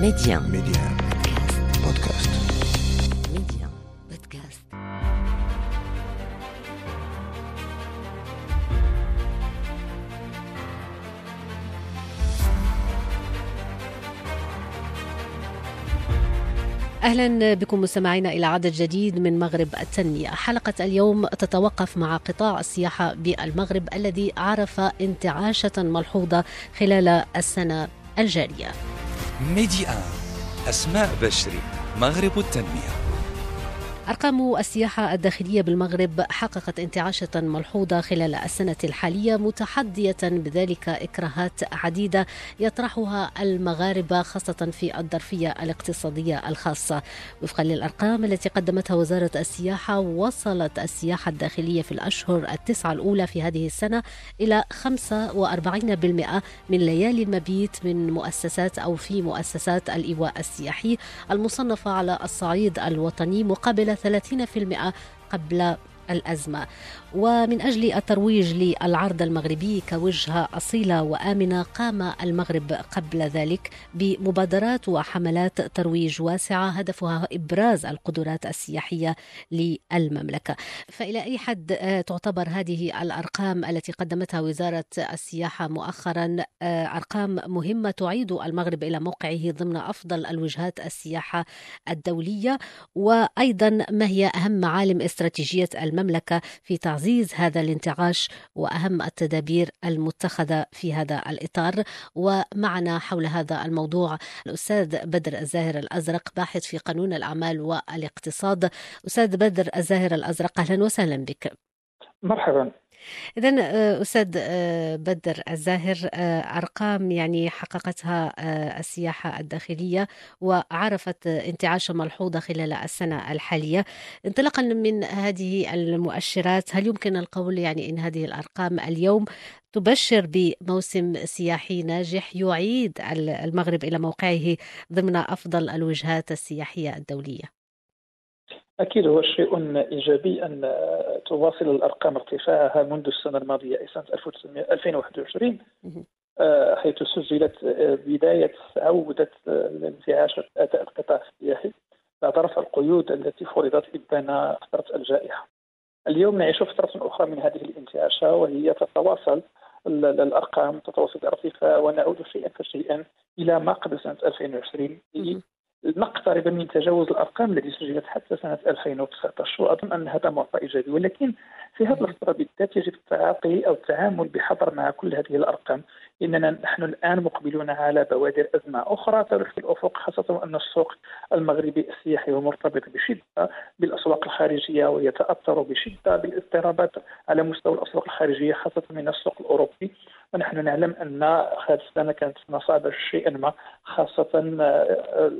ميديان ميديان بودكاست ميديان بودكاست أهلا بكم مستمعينا إلى عدد جديد من مغرب التنمية، حلقة اليوم تتوقف مع قطاع السياحة بالمغرب الذي عرف انتعاشة ملحوظة خلال السنة الجارية. ميدي آن أسماء بشري مغرب التنمية. أرقام السياحة الداخلية بالمغرب حققت انتعاشة ملحوظة خلال السنة الحالية متحدية بذلك إكراهات عديدة يطرحها المغاربة خاصة في الظرفية الاقتصادية الخاصة. وفقا للأرقام التي قدمتها وزارة السياحة وصلت السياحة الداخلية في الأشهر التسعة الأولى في هذه السنة إلى 45% من ليالي المبيت من مؤسسات أو في مؤسسات الإيواء السياحي المصنفة على الصعيد الوطني مقابل 30% قبل الأزمة. ومن أجل الترويج للعرض المغربي كوجهة أصيلة وآمنة قام المغرب قبل ذلك بمبادرات وحملات ترويج واسعة هدفها إبراز القدرات السياحية للمملكة. فإلى أي حد آه، تعتبر هذه الأرقام التي قدمتها وزارة السياحة مؤخرا آه، أرقام مهمة تعيد المغرب إلى موقعه ضمن أفضل الوجهات السياحة الدولية. وأيضا ما هي أهم معالم استراتيجية المملكة في تعزيز هذا الانتعاش وأهم التدابير المتخذة في هذا الإطار. ومعنا حول هذا الموضوع الأستاذ بدر الزاهر الأزرق باحث في قانون الأعمال والاقتصاد. أستاذ بدر الزاهر الأزرق أهلا وسهلا بك. مرحبا. إذا أستاذ آه، بدر الزاهر آه، أرقام يعني حققتها آه، السياحة الداخلية وعرفت انتعاشا ملحوظة خلال السنة الحالية. انطلاقا من هذه المؤشرات هل يمكن القول يعني إن هذه الأرقام اليوم تبشر بموسم سياحي ناجح يعيد المغرب إلى موقعه ضمن أفضل الوجهات السياحية الدولية؟ أكيد هو شيء إيجابي أن تواصل الأرقام ارتفاعها منذ السنة الماضية أي سنة 2021 آه، حيث سجلت آه، بداية عودة آه، الانتعاش أداء القطاع السياحي بعد رفع القيود التي فرضت إبان فترة الجائحة. اليوم نعيش فترة أخرى من هذه الانتعاشة وهي تتواصل الأرقام تتواصل الارتفاع ونعود شيئا فشيئا إلى ما قبل سنة 2020 نقترب من تجاوز الأرقام التي سجلت حتى سنة 2019 وأظن أن هذا معطى إيجابي ولكن في هذه الفترة بالذات يجب التعاطي أو التعامل بحذر مع كل هذه الأرقام. لاننا نحن الآن مقبلون على بوادر أزمة أخرى تلوح في الأفق خاصة أن السوق المغربي السياحي هو مرتبط بشدة بالأسواق الخارجية ويتأثر بشدة بالاضطرابات على مستوى الأسواق الخارجية خاصة من السوق الأوروبي. ونحن نعلم أن هذه السنة كانت صعبه شيئا ما خاصة آه،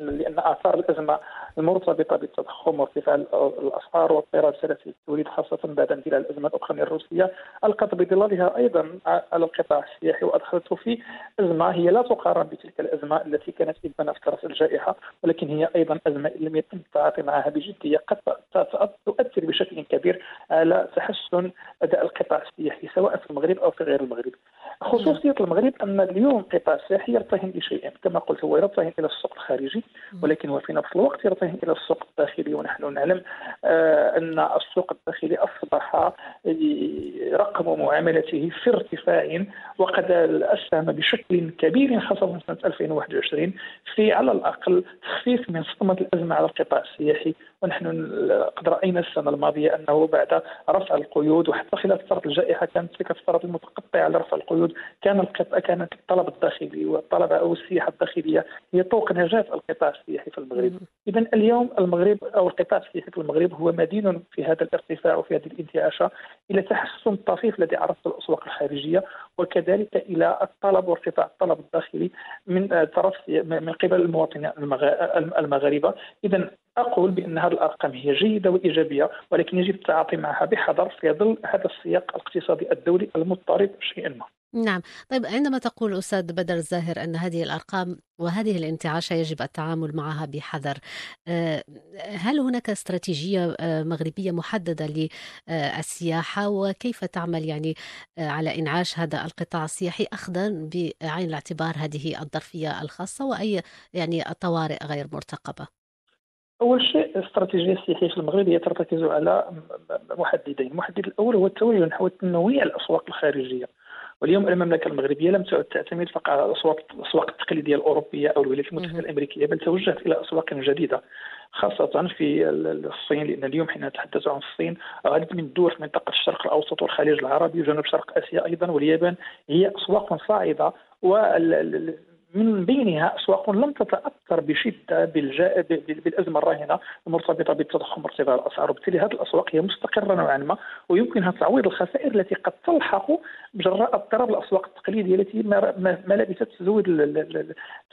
لأن اثار الأزمة المرتبطة بالتضخم وارتفاع الأسعار واضطراب سلاسل التوريد خاصة بعد اندلاع الأزمة الاوكرانيه الروسية القت بظلالها أيضا على القطاع السياحي وادخلته في أزمة هي لا تقارن بتلك الأزمة التي كانت ابان فتره الجائحة ولكن هي أيضا أزمة لم يتم التعاطي معها بجدية قد تؤثر بشكل كبير على تحسن أداء القطاع السياحي سواء في المغرب أو في غير المغرب. خصوصية المغرب أن اليوم القطاع السياحي يرتهن بشيئين كما قلت هو يرتهن إلى السوق الخارجي ولكن وفي نفس الوقت يرتهن إلى السوق الداخلي ونحن نعلم آه أن السوق الداخلي أصبح رقم معاملته في ارتفاع وقد أسهم بشكل كبير خاصة سنة 2021 في على الأقل تخفيف من صدمه الأزمة على القطاع السياحي ونحن قد رأينا السنة الماضية أنه بعد رفع القيود وحتى خلال فتره الجائحة كانت تلك الفترات المتقطعة لرفع القيود كان القطاع كانت الطلب الداخلي والطلب أو السياحة الداخلية هي طوق نجاة القطاع السياحي في المغرب. اذا اليوم المغرب أو القطاع السياحي في المغرب هو مدين في هذا الارتفاع وفي هذه الانتعاشة إلى تحسن طفيف الذي عرفت الأسواق الخارجية وكذلك إلى الطلب وارتفاع الطلب الداخلي من طرف من قبل المواطنين المغاربة. اذا أقول بأن هذه الأرقام هي جيدة وإيجابية ولكن يجب التعاطي معها بحذر في ظل هذا السياق الاقتصادي الدولي المضطرب شيئا ما. نعم. طيب عندما تقول أستاذ بدر الزاهر أن هذه الأرقام وهذه الانتعاشة يجب التعامل معها بحذر آه، هل هناك استراتيجية آه، مغربية محددة للسياحة؟ وكيف تعمل يعني آه، على إنعاش هذا القطاع السياحي أخذا بعين الاعتبار هذه الظرفية الخاصة وأي يعني الطوارئ غير مرتقبة؟ أول شيء الاستراتيجية السياحية في المغرب هي ترتكز على محددين، المحدد الأول هو التوجه نحو تنويع الأسواق الخارجية. واليوم المملكة المغربية لم تعد تعتمد فقط على الاسواق الأسواق التقليدية الأوروبية أو الولايات المتحدة الأمريكية بل توجهت إلى أسواق جديدة خاصة في الصين لأن اليوم حين نتحدث عن الصين عدد من الدول في منطقة الشرق الأوسط والخليج العربي وجنوب شرق آسيا أيضا واليابان هي أسواق صاعدة من بينها اسواق لم تتأثر بشدة بالجا... بالأزمة الراهنة المرتبطة بالتضخم وارتفاع الأسعار. وبالتالي هذه الأسواق هي مستقرة نوعا ما ويمكنها تعويض الخسائر التي قد تلحق جراء اضطراب الأسواق التقليدية التي ما لبثت تزود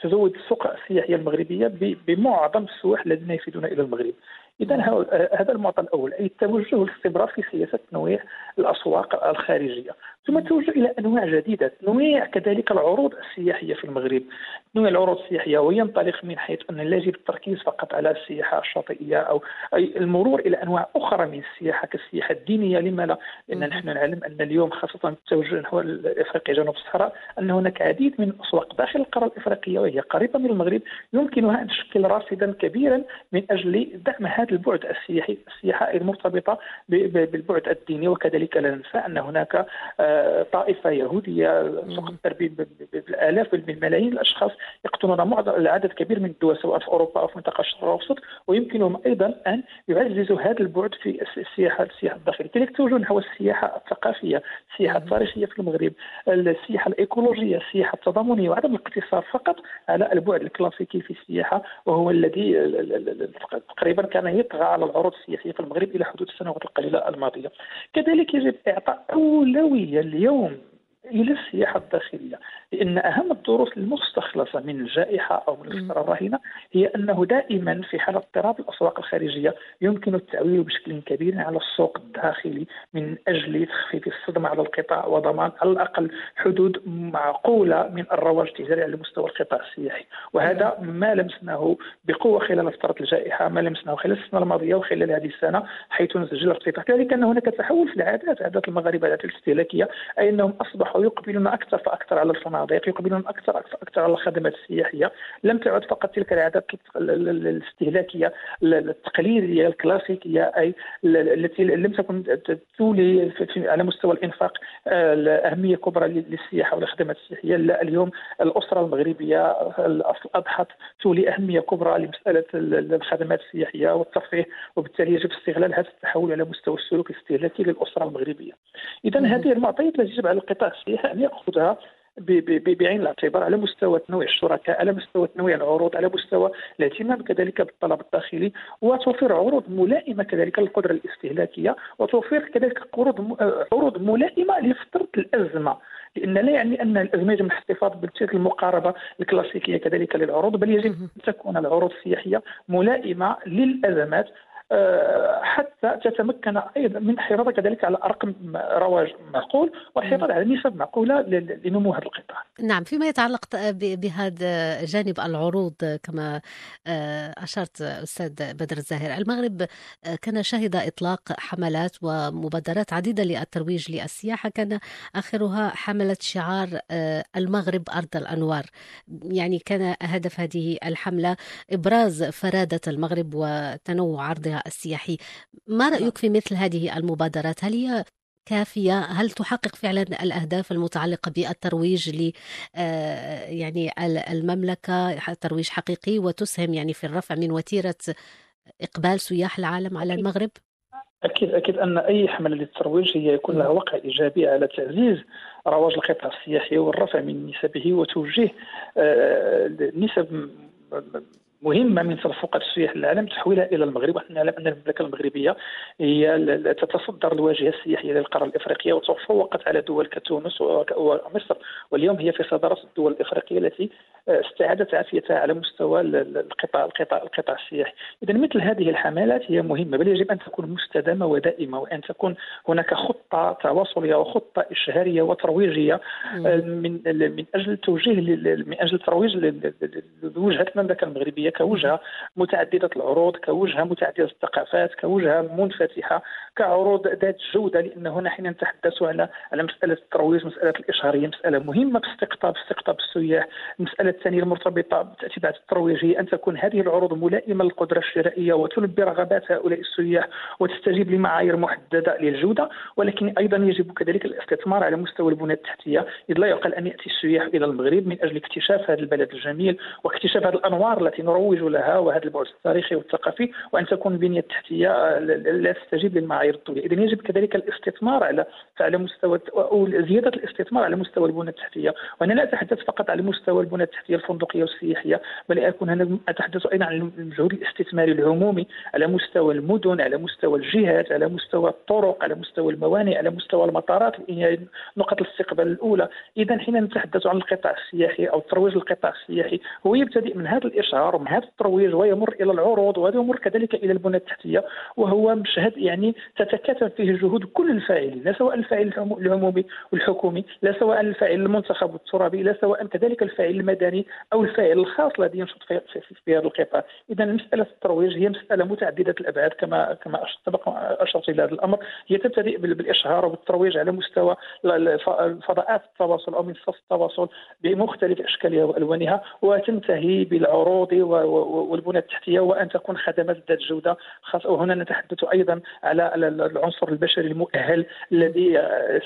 تزود السوق السياحية المغربية بمعظم السواح الذين يفيدون إلى المغرب. اذا هذا المعطى الأول أي التوجه والاستمرار في سياسة تنويع الأسواق الخارجية. ثم التوجه إلى أنواع جديدة. تنويع كذلك العروض السياحية في المغرب. تنويع العروض السياحية وينطلق من حيث أن لا يجب التركيز فقط على السياحة الشاطئية أو أي المرور إلى أنواع أخرى من السياحة كالسياحة الدينية. لما لا؟ لأن نحن نعلم أن اليوم خاصة التوجه نحو افريقيا جنوب الصحراء أن هناك عديد من الاسواق داخل القارة الإفريقية وهي قريبة من المغرب يمكنها أن تشكل رافدا كبيرا من أجل دعم هذا البعد السياحي السياحة المرتبطة بالبعد الديني. وكذلك لا ننسى أن هناك آه، طائفة يهودية تقدر بالالاف بالملايين الأشخاص يقطنون معظم العدد كبير من الدول سواء في أوروبا أو في منطقة الشرق الأوسط. ويمكنهم أيضا أن يعززوا هذا البعد في السياحه السياحة الداخلية. كذلك توجه نحو السياحة الثقافية السياحة التاريخية في المغرب السياحة الإيكولوجية السياحة التضامنية وعدم الاقتصار فقط على البعد الكلاسيكي في السياحة وهو الذي تقريبا كان يطغى على العروض السياحيه في المغرب إلى حدود السنوات القليلة الماضية. كذلك يجب إعطاء أولوية اليوم إلى السياحة الداخلية. لأن أهم الدروس المستخلصة من الجائحة أو من الفترة الراهنه هي أنه دائما في حالة اضطراب الأسواق الخارجية يمكن التعويل بشكل كبير على السوق الداخلي من أجل تخفيف الصدمة على القطاع وضمان على الأقل حدود معقولة من الرواج التجاري على مستوى القطاع السياحي. وهذا ما لمسناه بقوة خلال فتره الجائحة ما لمسناه خلال السنة الماضية وخلال هذه السنة حيث نسجل ارتفاع كذلك ان هناك تحول في العادات عادات المغاربة العادات الاستهلاكية أي أنهم أصبحوا يقبلون أكثر فأكثر على الفنادق يقبلون أكثر أكثر, أكثر على الخدمات السياحية. لم تعد فقط تلك العادات الاستهلاكية التقليدية الكلاسيكية أي التي لم تكن تولي على مستوى الإنفاق اهميه كبرى للسياحة والخدمات السياحية. لا اليوم الأسرة المغربية اضحت تولي أهمية كبرى لمسألة الخدمات السياحية والترفيه وبالتالي يجب استغلال هذا التحول على مستوى السلوك الاستهلاكي للأسرة المغربية. اذا هذه المعطيات التي يجب على القطاع السياحي أن يأخذها بعين الاعتبار على مستوى تنويع الشركاء على مستوى تنويع العروض على مستوى الاهتمام كذلك بالطلب الداخلي وتوفير عروض ملائمة كذلك للقدرة الاستهلاكية وتوفير كذلك عروض عروض ملائمة لفترة الأزمة. لأن لا يعني أن الأزمة يجب الاحتفاظ بتلك المقاربة الكلاسيكية كذلك للعروض بل يجب أن تكون العروض السياحية ملائمة للأزمات آه، حتى تتمكن أيضا من الحفاظ كذلك على ارقام رواج معقول والحفاظ على نسب معقولة لنمو هذا القطاع. نعم فيما يتعلق بهذا جانب العروض كما آه، اشرت أستاذ بدر الزاهر، المغرب آه، كان شهد إطلاق حملات ومبادرات عديدة للترويج للسياحة كان آخرها حملة شعار المغرب أرض الأنوار. يعني كان هدف هذه الحملة إبراز فرادة المغرب وتنوع عرضها السياحي. ما رأيك في مثل هذه المبادرات؟ هل هي كافية؟ هل تحقق فعلا الأهداف المتعلقة بالترويج ل آه، يعني المملكة ترويج حقيقي وتسهم يعني في الرفع من وتيرة إقبال سياح العالم على المغرب؟ أكيد أكيد أن أي حملة للترويج هي يكون لها وقع إيجابي على تعزيز رواج القطاع السياحي والرفع من نسبه وتوجيه آه، نسب مهمة من تدفق السياح للعالم تحويلها إلى المغرب ونحن نعلم أن المملكة المغربية هي تتصدر الواجهة السياحية للقارة الإفريقية وتفوقت على دول كتونس ومصر. واليوم هي في صدارة الدول الإفريقية التي استعادت عافيتها على مستوى القطاع القطاع القطاع السياحي. اذا مثل هذه الحملات هي مهمة بل يجب أن تكون مستدامة ودائمة وأن تكون هناك خطة تواصلية وخطة إشهارية وترويجية من من أجل توجيه من أجل ترويج لوجهة المملكة المغربية كوجهة متعددة العروض كوجهة متعددة الثقافات كوجهة منفتحة كعروض ذات جودة لأن هنا حين نتحدث على على مسألة الترويج مسألة الإشهارية مسألة مهمة في استقطاب استقطاب السياح المساله الثانية المرتبطة بالتأثيرات الترويجية أن تكون هذه العروض ملائمة للقدرة الشرائية وتلبي رغبات هؤلاء السياح وتستجيب لمعايير محددة للجودة ولكن أيضا يجب كذلك الاستثمار على مستوى البنى التحتية إذ لا يعقل أن يأتي السياح إلى المغرب من أجل اكتشاف هذا البلد الجميل واكتشاف هذه الأنوار التي نروج لها وهذا البعد التاريخي والثقافي وأن تكون البنيه التحتيه لا تستجيب للمعايير الدوليه اذا يجب كذلك الاستثمار على على مستوى أو زيادة الاستثمار على مستوى البنى التحتية. وأنا لا أتحدث فقط على مستوى البنى التحتية الفندقية والسياحية بل أكون هنا أتحدث أيضا عن المجهود الاستثماري العمومي على مستوى المدن على مستوى الجهات على مستوى الطرق على مستوى الموانئ على مستوى المطارات نقط الاستقبال الأولى. اذا حين نتحدث عن القطاع السياحي أو ترويج القطاع السياحي هو يبتدئ من هذا الاشهار ومن هذا الترويج ويمر إلى العروض ويمر كذلك إلى البنى التحتية وهو مشهد يعني تتكاتف فيه جهود كل الفاعلين لا سواء الفاعل العمومي والحكومي لا سواء الفاعل المنتخب والترابي لا سواء كذلك الفاعل المدني أو الفاعل الخاص الذي ينشط في, هذا القطاع. اذا مسألة الترويج هي مسألة متعددة الأبعاد كما كما سبق أشرت إلى هذا الأمر. هي تبتدئ بالإشهار والترويج على مستوى فضاءات التواصل أو منصات التواصل بمختلف أشكالها وألوانها وتنتهي بالعروض والبنى التحتية وأن تكون خدمات ذات جودة خاصة وهنا نتحدث أيضا على العنصر البشري المؤهل الذي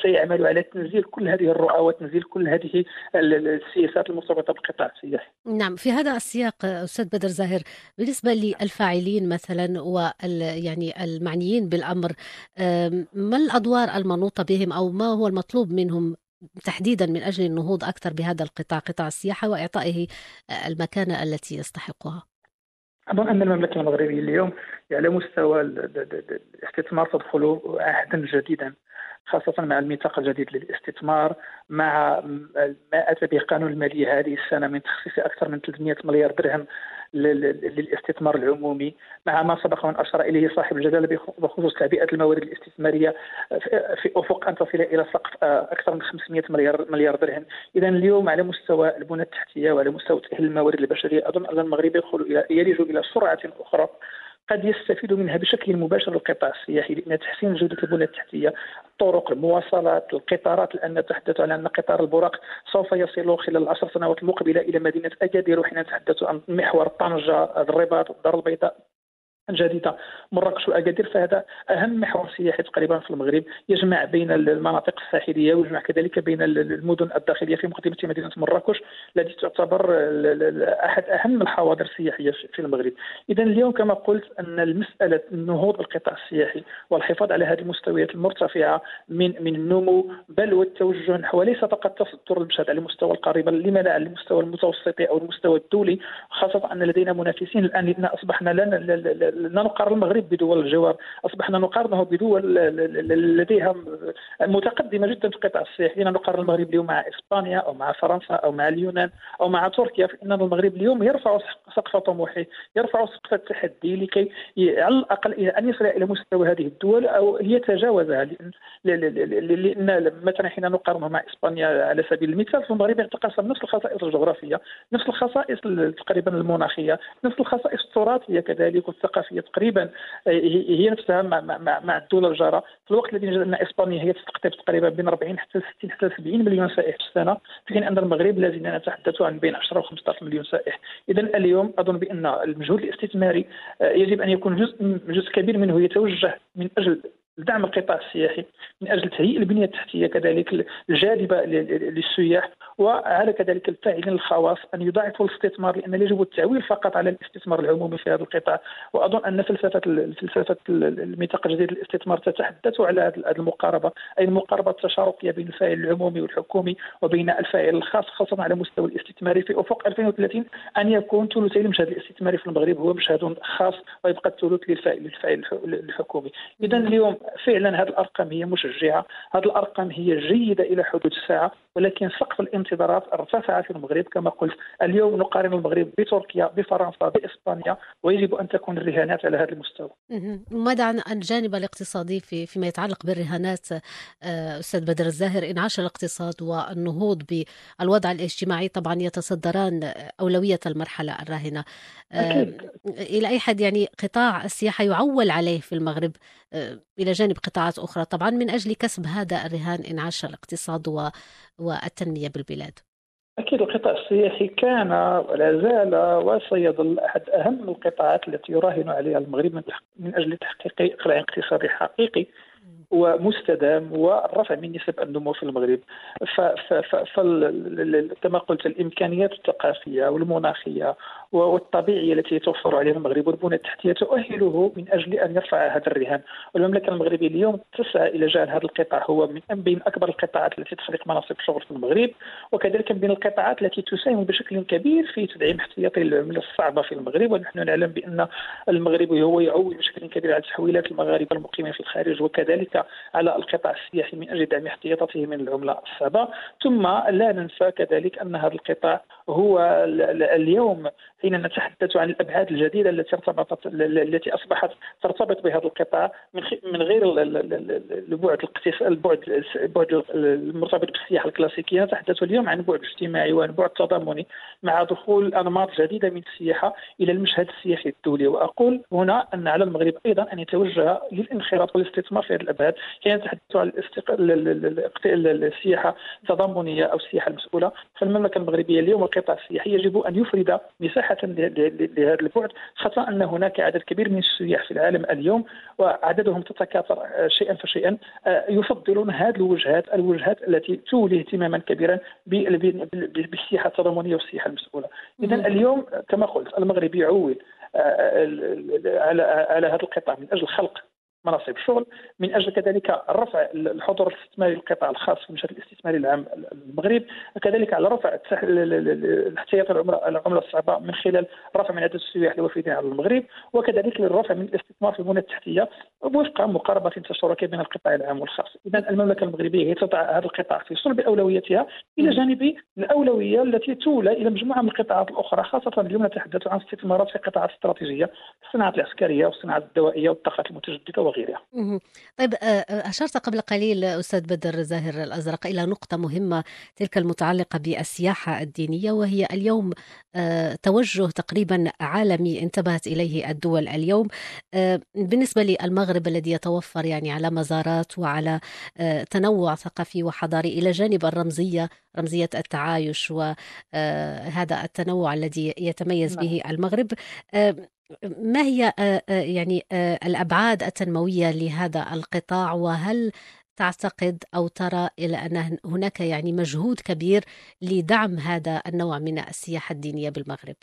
سيعمل على تنزيل كل هذه الرؤى وتنزيل كل هذه السياسات المرتبطة بالقطاع السياحي. نعم في هذا السياق أستاذ بدر زاهر بالنسبة للفاعلين مثلا وال يعني المعنيين بالأمر ما الأدوار المنوطة بهم أو ما هو المطلوب منهم تحديدا من أجل النهوض أكثر بهذا القطاع قطاع السياحة وإعطائه المكانة التي يستحقها. أظن أن المملكة المغربية اليوم على مستوى الاستثمار تدخل عهدا جديدا خاصة مع الميثاق الجديد للاستثمار مع ما أتى به قانون المالية هذه السنة من تخصيص أكثر من 300 مليار درهم للاستثمار العمومي مع ما سبق وأن أشار إليه صاحب الجلاله بخصوص تعبئة الموارد الاستثمارية في أفق أن تصل إلى سقف أكثر من 500 مليار مليار درهم. اذا اليوم على مستوى البنى التحتية وعلى مستوى تأهيل الموارد البشرية أظن أن المغرب يدخل إلى يلج إلى سرعة أخرى قد يستفيد منها بشكل مباشر القطاع السياحي لأن تحسين جودة البنى التحتية الطرق المواصلات القطارات لأن نتحدث على أن قطار البراق سوف يصل خلال العشر سنوات المقبله إلى مدينة اكادير وحين نتحدث عن محور طنجة الرباط الدار البيضاء. الجديدة. مراكش واكادير فهذا أهم محور سياحي تقريبا في المغرب يجمع بين المناطق الساحلية ويجمع كذلك بين المدن الداخلية في مقدمة مدينة مراكش التي تعتبر أحد أهم الحواضر السياحية في المغرب. اذا اليوم كما قلت أن المسألة النهوض بالقطاع السياحي والحفاظ على هذه المستويات المرتفعة من من النمو بل والتوجه نحو ليس فقط تصدر المشهد على المستوى القريب لما لا على المستوى المتوسط أو المستوى الدولي خاصة أن لدينا منافسين الآن لأن أصبحنا لا نقارن المغرب بدول الجوار. أصبحنا نقارنه بدول لديها متقدمة جدا في القطاع السياحي نقارن المغرب اليوم مع إسبانيا أو مع فرنسا أو مع اليونان أو مع تركيا فإن المغرب اليوم يرفع سقف طموحه يرفع سقف التحدي لكي على الأقل أن يصل إلى مستوى هذه الدول أو يتجاوزها لأن مثلا حين نقارنه مع إسبانيا على سبيل المثال فالمغرب يتقاسم نفس الخصائص الجغرافية نفس الخصائص تقريبا المناخية نفس الخصائص التراثية كذلك والثقافية. الجغرافيه تقريبا هي نفسها مع, مع, مع الدول الجاره في الوقت الذي نجد ان إسبانيا هي تستقطب تقريبا بين 40 حتى 60 حتى 70 مليون سائح في السنة. في حين ان المغرب لازلنا نتحدث عن بين 10 و 15 مليون سائح. اذا اليوم أظن بأن المجهود الاستثماري يجب أن يكون جزء جزء كبير منه يتوجه من أجل لدعم القطاع السياحي من أجل تهيئ البنية التحتية كذلك الجاذبة للسياح وعلى كذلك الفاعلين الخواص أن يضاعفوا الاستثمار لأن لا يجب التعويل فقط على الاستثمار العمومي في هذا القطاع. وأظن أن فلسفه فلسفه الميثاق الجديد للاستثمار تتحدث على هذه المقاربة أي المقاربة التشاركيه بين الفاعل العمومي والحكومي وبين الفاعل الخاص خاصة على مستوى الاستثماري في أفق 2030 أن يكون ثلثي المشهد الاستثماري في المغرب هو مشهد خاص ويبقى الثلث للفاعل الحكومي اذا اليوم فعلا هذه الأرقام هي مشجعة. هذه الأرقام هي جيدة إلى حدود الساعة ولكن سقف الانتظارات ارتفع في المغرب كما قلت اليوم نقارن المغرب بتركيا بفرنسا بإسبانيا ويجب أن تكون الرهانات على هذا المستوى. ماذا عن الجانب الاقتصادي في فيما يتعلق بالرهانات آه، أستاذ بدر الزاهر إنعاش الاقتصاد والنهوض بالوضع الاجتماعي طبعا يتصدران أولوية المرحلة الراهنة. أكيد. إلى أي حد يعني قطاع السياحة يعول عليه في المغرب آه، إلى جانب قطاعات أخرى طبعا من أجل كسب هذا الرهان إنعاش الاقتصاد والتنمية بالبلاد. أكيد القطاع السياحي كان ولا زال وسيظل أحد أهم القطاعات التي يراهن عليها المغرب من أجل تحقيق إقلاع اقتصادي حقيقي ومستدام والرفع من نسب النمو في المغرب. كما قلت الإمكانيات الثقافية والمناخية والطبيعية التي توفر عليها المغرب والبنى التحتية تؤهله من أجل أن يرفع هذا الرهان. والمملكة المغربية اليوم تسعى إلى جعل هذا القطاع هو من بين أكبر القطاعات التي تخلق مناصب شغل في المغرب وكذلك من بين القطاعات التي تساهم بشكل كبير في تدعيم احتياطي العمله الصعبة في المغرب. ونحن نعلم بأن المغرب هو يعول بشكل كبير على تحويلات المغاربة المقيمين في الخارج وكذلك على القطاع السياحي من أجل دعم احتياطاته من العملة الصعبه ثم لا ننسى كذلك أن هذا القطاع هو اليوم حين نتحدث عن الأبعاد الجديدة التي ارتبطت التي أصبحت ترتبط بهذا القطاع من من غير البعد البعد البعد المرتبط بالسياحة الكلاسيكية. نتحدث اليوم عن بعد اجتماعي وعن بعد تضامني مع دخول أنماط جديدة من السياحة إلى المشهد السياحي الدولي. وأقول هنا أن على المغرب أيضا أن يتوجه للانخراط والاستثمار في هذه الأبعاد. حين نتحدث عن السياحة التضامنيه أو السياحة المسؤولة. فالمملكة المغربية اليوم القطاع السياحي يجب أن يفرد مساحة لهذا البعد خاصة أن هناك عدد كبير من السياح في العالم اليوم وعددهم تتكاثر شيئا فشيئا يفضلون هذه الوجهات الوجهات التي تولي اهتماما كبيرا بالسياحة التضامنية والسياحة المسؤولة. إذا اليوم كما قلت المغرب يعول آه، على على هذا القطاع من أجل خلق مناصب الشغل من أجل كذلك رفع الحضور الاستثماري للقطاع الخاص في المشهد الاستثماري العام المغرب كذلك على رفع الاحتياط العملة الصعبة من خلال رفع من عدد السياح الوافدين على المغرب وكذلك للرفع من الاستثمار في البنى التحتية وفق مقاربة تشاركية بين القطاع العام والخاص. اذا المملكة المغربية هي تضع هذا القطاع في صلب اولوياتها إلى جانب الأولوية التي تولى إلى مجموعة من القطاعات الأخرى خاصة اليوم نتحدث عن استثمارات في قطاعات استراتيجية الصناعه العسكرية والصناعه الدوائية والطاقات المتجددة وغيرها. طيب آه، آه، أشرت قبل قليل أستاذ بدر زاهر الأزرق إلى نقطة مهمة تلك المتعلقة بالسياحة الدينية وهي اليوم آه، توجه تقريبا عالمي انتبهت إليه الدول اليوم بالنسبة للمغرب الذي يتوفر يعني على مزارات وعلى تنوع ثقافي وحضاري إلى جانب الرمزية رمزية التعايش وهذا التنوع الذي يتميز نعم. به المغرب ما هي يعني الأبعاد التنموية لهذا القطاع وهل تعتقد أو ترى إلى أن هناك يعني مجهود كبير لدعم هذا النوع من السياحة الدينية بالمغرب؟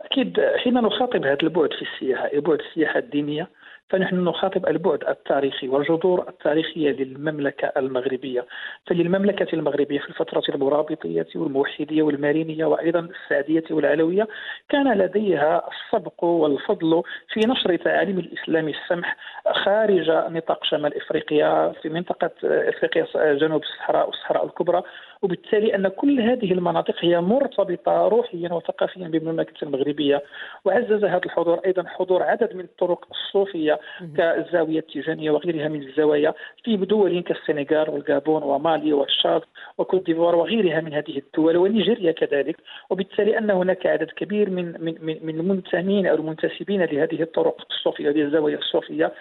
أكيد حين نخاطب هذا البعد في السياحة بعد السياحة الدينية فنحن نخاطب البعد التاريخي والجذور التاريخية للمملكة المغربية. فللمملكة المغربية في الفترة المرابطية والموحدية والمارينية وأيضا السعدية والعلوية كان لديها السبق والفضل في نشر تعاليم الإسلام السمح خارج نطاق شمال إفريقيا في منطقة إفريقيا جنوب الصحراء والصحراء الكبرى. وبالتالي أن كل هذه المناطق هي مرتبطة روحيا وثقافيا بالمملكه المغربية وعزز هذا الحضور أيضا حضور عدد من الطرق الصوفية كالزاويه التيجانيه وغيرها من الزوايا في دول كالسنغال والغابون ومالي والشاد وكوت ديفوار وغيرها من هذه الدول ونيجيريا كذلك. وبالتالي أن هناك عدد كبير من من من المنتمين أو المنتسبين لهذه الطرق الصوفية هذه الزوايا الصوفية.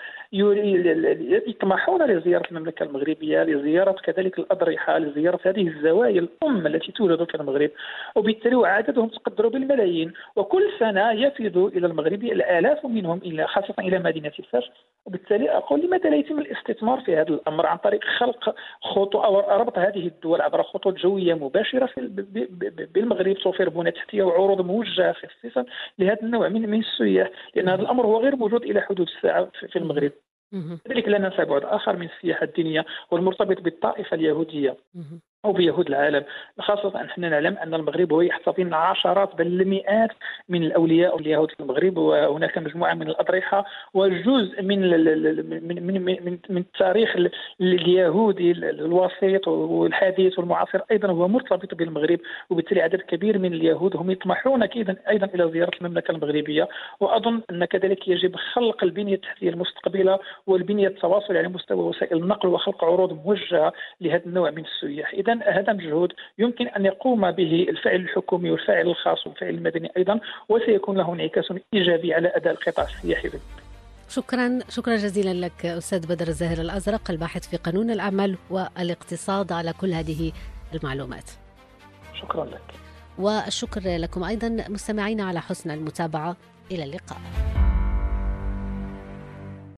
يطمحون لزيارة المملكة المغربية لزيارة كذلك الأضرحة لزيارة هذه الزوايا الأم التي توجد في المغرب. وبالتالي عددهم تقدر بالملايين. وكل سنة يفد إلى المغرب الآلاف منهم إلى خاصة إلى مدينة فاس وبالتالي أقول لماذا لا يتم الاستثمار في هذا الأمر عن طريق خلق خطوط أو ربط هذه الدول عبر خطوط جوية مباشرة في بالمغرب توفير بنى تحتية وعروض موجهة خصيصا لهذا النوع من من السياح. لأن هذا الأمر هو غير موجود إلى حدود الساعة في المغرب. كذلك لا ننسى بعد اخر من السياحة الدينية والمرتبط بالطائفة اليهودية. أو بيهود العالم خاصة نحن نعلم أن المغرب هو يحتضن عشرات بل المئات من الأولياء اليهود في المغرب وهناك مجموعة من الأضرحة وجزء من من من من, من التاريخ اليهودي الوسيط والحديث والمعاصر أيضا هو مرتبط بالمغرب وبالتالي عدد كبير من اليهود هم يطمحون أيضا أيضا إلى زيارة المملكة المغربية وأظن أن كذلك يجب خلق البنية التحتية المستقبلة والبنية التواصل على مستوى وسائل النقل وخلق عروض موجهة لهذا النوع من السياح. اذا هذا مجهود يمكن أن يقوم به الفاعل الحكومي والفاعل الخاص والفاعل المدني أيضا وسيكون له انعكاس إيجابي على أداء القطاع السياحي. شكرا شكرا جزيلا لك أستاذ بدر الزاهر الأزرق الباحث في قانون العمل والاقتصاد على كل هذه المعلومات. شكرا لك. والشكر لكم أيضا مستمعينا على حسن المتابعة. إلى اللقاء.